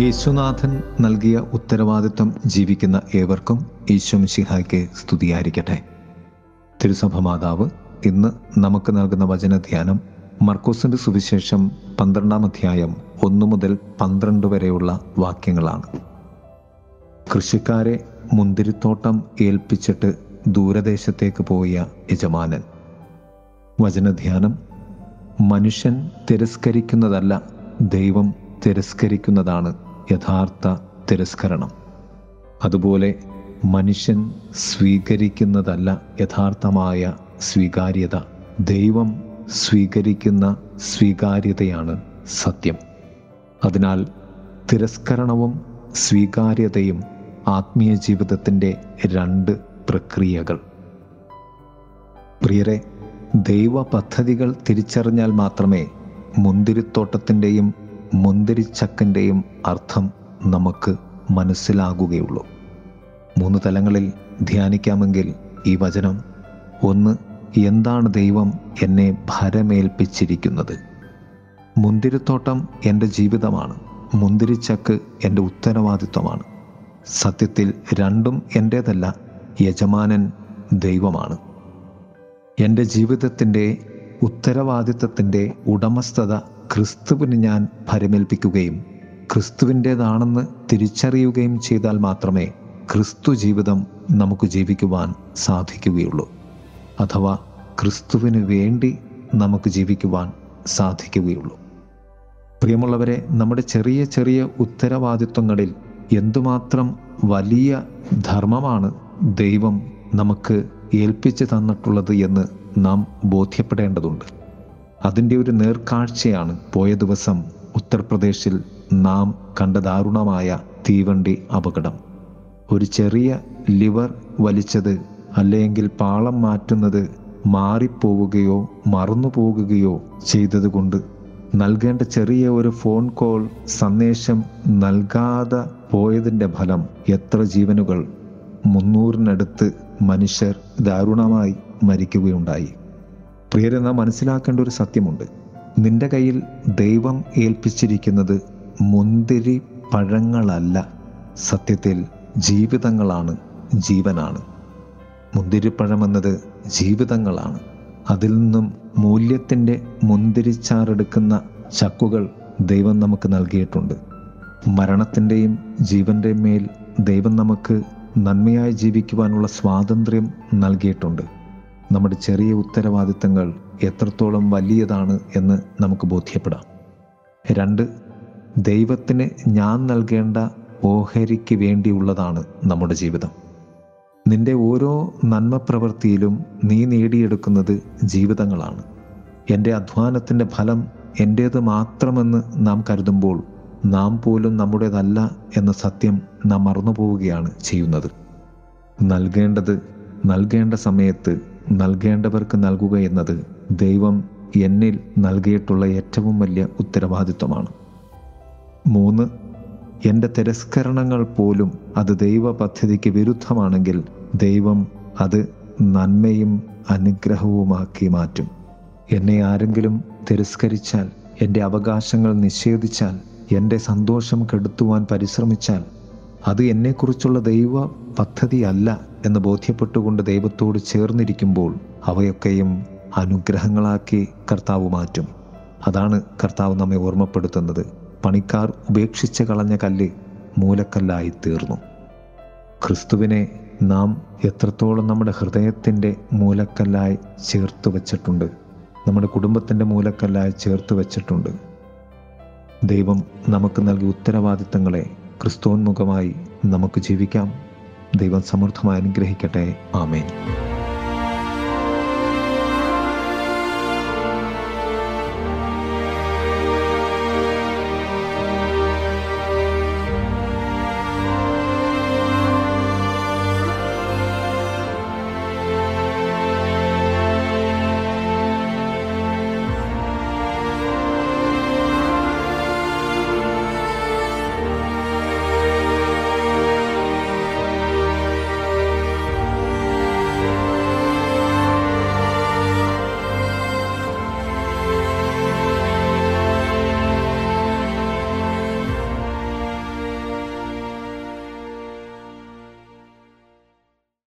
യേശുനാഥൻ നൽകിയ ഉത്തരവാദിത്വം ജീവിക്കുന്ന ഏവർക്കും ഈശോ മിശിഹായ്ക്ക് സ്തുതിയായിരിക്കട്ടെ. തിരുസഭ മാതാവ് ഇന്ന് നമുക്ക് നൽകുന്ന വചനധ്യാനം മർക്കോസിന്റെ സുവിശേഷം പന്ത്രണ്ടാം അധ്യായം ഒന്നു മുതൽ പന്ത്രണ്ട് വരെയുള്ള വാക്യങ്ങളാണ്. കൃഷിക്കാരെ മുന്തിരിത്തോട്ടം ഏൽപ്പിച്ചിട്ട് ദൂരദേശത്തേക്ക് പോയ യജമാനൻ. വചനധ്യാനം മനുഷ്യൻ തിരസ്കരിക്കുന്നതല്ല ദൈവം തിരസ്കരിക്കുന്നതാണ്. യഥാർത്ഥ തിരസ്കരണം. അതുപോലെ മനുഷ്യൻ സ്വീകരിക്കുന്നതല്ല യഥാർത്ഥമായ സ്വീകാര്യത. ദൈവം സ്വീകരിക്കുന്ന സ്വീകാര്യതയാണ് സത്യം. അതിനാൽ തിരസ്കരണവും സ്വീകാര്യതയും ആത്മീയ ജീവിതത്തിന്റെ രണ്ട് പ്രക്രിയകൾ. പ്രിയരെ ദൈവ പദ്ധതികൾ തിരിച്ചറിഞ്ഞാൽ മാത്രമേ മുന്തിരിത്തോട്ടത്തിന്റെയും മുന്തിരിച്ചക്കന്റെയും അർത്ഥം നമുക്ക് മനസ്സിലാകുകയുള്ളൂ. മൂന്ന് തലങ്ങളിൽ ധ്യാനിക്കാമെങ്കിൽ ഈ വചനം ഒന്ന് എന്താണ് ദൈവം എന്നെ ഭരമേൽപ്പിച്ചിരിക്കുന്നത്? മുന്തിരിത്തോട്ടം എന്റെ ജീവിതമാണ് മുന്തിരിച്ചക്ക് എന്റെ ഉത്തരവാദിത്വമാണ്. സത്യത്തിൽ രണ്ടും എന്റേതല്ല യജമാനൻ ദൈവമാണ്. എന്റെ ജീവിതത്തിന്റെ ഉത്തരവാദിത്തത്തിന്റെ ഉടമസ്ഥത ക്രിസ്തുവിന് ഞാൻ ഭരമേൽപ്പിക്കുകയും ക്രിസ്തുവിന്റേതാണെന്ന് തിരിച്ചറിയുകയും ചെയ്താൽ മാത്രമേ ക്രിസ്തു ജീവിതം നമുക്ക് ജീവിക്കുവാൻ സാധിക്കുകയുള്ളൂ. അഥവാ ക്രിസ്തുവിന് വേണ്ടി നമുക്ക് ജീവിക്കുവാൻ സാധിക്കുകയുള്ളൂ. പ്രിയമുള്ളവരെ നമ്മുടെ ചെറിയ ചെറിയ ഉത്തരവാദിത്വങ്ങളിൽ എന്തുമാത്രം വലിയ ധർമ്മമാണ് ദൈവം നമുക്ക് ഏൽപ്പിച്ചു തന്നിട്ടുള്ളത് എന്ന് നാം ബോധ്യപ്പെടേണ്ടതുണ്ട്. അതിന്റെ ഒരു നേർക്കാഴ്ചയാണ് പോയ ദിവസം ഉത്തർപ്രദേശിൽ നാം കണ്ട ദാരുണമായ തീവണ്ടി അപകടം. ഒരു ചെറിയ ലിവർ വലിച്ചത് അല്ലെങ്കിൽ പാളം മാറ്റുന്നത് മാറിപ്പോവുകയോ മറന്നു ചെയ്തതുകൊണ്ട് നൽകേണ്ട ചെറിയ ഒരു ഫോൺ കോൾ സന്ദേശം നൽകാതെ പോയതിന്റെ ഫലം എത്ര ജീവനുകൾ. മുന്നൂറിനടുത്ത് മനുഷ്യർ ദാരുണമായി മരിക്കുകയുണ്ടായി. പ്രിയരെ നാം മനസ്സിലാക്കേണ്ട ഒരു സത്യമുണ്ട്. നിന്റെ കയ്യിൽ ദൈവം ഏൽപ്പിച്ചിരിക്കുന്നത് മുന്തിരി പഴങ്ങളല്ല. സത്യത്തിൽ ജീവിതങ്ങളാണ് ജീവനാണ്. മുന്തിരിപ്പഴം എന്നത് ജീവിതങ്ങളാണ്. അതിൽ നിന്നും മൂല്യത്തിന്റെ മുന്തിരിച്ചാറെടുക്കുന്ന ചക്കുകൾ ദൈവം നമുക്ക് നൽകിയിട്ടുണ്ട്. മരണത്തിന്റെയും ജീവന്റെയും മേൽ ദൈവം നമുക്ക് നന്മയായി ജീവിക്കുവാനുള്ള സ്വാതന്ത്ര്യം നൽകിയിട്ടുണ്ട്. നമ്മുടെ ചെറിയ ഉത്തരവാദിത്തങ്ങൾ എത്രത്തോളം വലിയതാണ് എന്ന് നമുക്ക് ബോധ്യപ്പെടാം. രണ്ട് ദൈവത്തിന് ഞാൻ നൽകേണ്ട ഓഹരിക്ക് വേണ്ടിയുള്ളതാണ് നമ്മുടെ ജീവിതം. നിന്റെ ഓരോ നന്മ പ്രവൃത്തിയിലും നീ നേടിയെടുക്കുന്നത് ജീവിതങ്ങളാണ്. എന്റെ അധ്വാനത്തിന്റെ ഫലം എന്റേത് മാത്രമെന്ന് നാം കരുതുമ്പോൾ നാം പോലും നമ്മുടേതല്ല എന്ന സത്യം നാം മറന്നുപോവുകയാണ് ചെയ്യുന്നത്. നൽകേണ്ടത് നൽകേണ്ട സമയത്ത് നൽകേണ്ടവർക്ക് നൽകുക എന്നത് ദൈവം എന്നിൽ നൽകിയിട്ടുള്ള ഏറ്റവും വലിയ ഉത്തരവാദിത്വമാണ്. മൂന്ന് എന്റെ തിരസ്കരണങ്ങൾ പോലും അത് ദൈവ പദ്ധതിക്ക് വിരുദ്ധമാണെങ്കിൽ ദൈവം അത് നന്മയും അനുഗ്രഹവുമാക്കി മാറ്റും. എന്നെ ആരെങ്കിലും തിരസ്കരിച്ചാൽ എന്റെ അവകാശങ്ങൾ നിഷേധിച്ചാൽ എന്റെ സന്തോഷം കെടുത്തുവാൻ പരിശ്രമിച്ചാൽ അത് എന്നെക്കുറിച്ചുള്ള ദൈവ പദ്ധതിയല്ല എന്ന് ബോധ്യപ്പെട്ടുകൊണ്ട് ദൈവത്തോട് ചേർന്നിരിക്കുമ്പോൾ അവയൊക്കെയും അനുഗ്രഹങ്ങളാക്കി കർത്താവ് മാറ്റും. അതാണ് കർത്താവ് നമ്മെ ഓർമ്മപ്പെടുത്തുന്നത്. പണിക്കാർ ഉപേക്ഷിച്ച് കളഞ്ഞ കല്ല് മൂലക്കല്ലായി തീർന്നു. ക്രിസ്തുവിനെ നാം എത്രത്തോളം നമ്മുടെ ഹൃദയത്തിന്റെ മൂലക്കല്ലായി ചേർത്ത് വച്ചിട്ടുണ്ട്. നമ്മുടെ കുടുംബത്തിന്റെ മൂലക്കല്ലായി ചേർത്ത് വച്ചിട്ടുണ്ട്. ദൈവം നമുക്ക് നൽകിയ ഉത്തരവാദിത്തങ്ങളെ ക്രിസ്തോന്മുഖമായി നമുക്ക് ജീവിക്കാം. ദൈവം സമൃദ്ധമായി അനുഗ്രഹിക്കട്ടെ. ആമേൻ.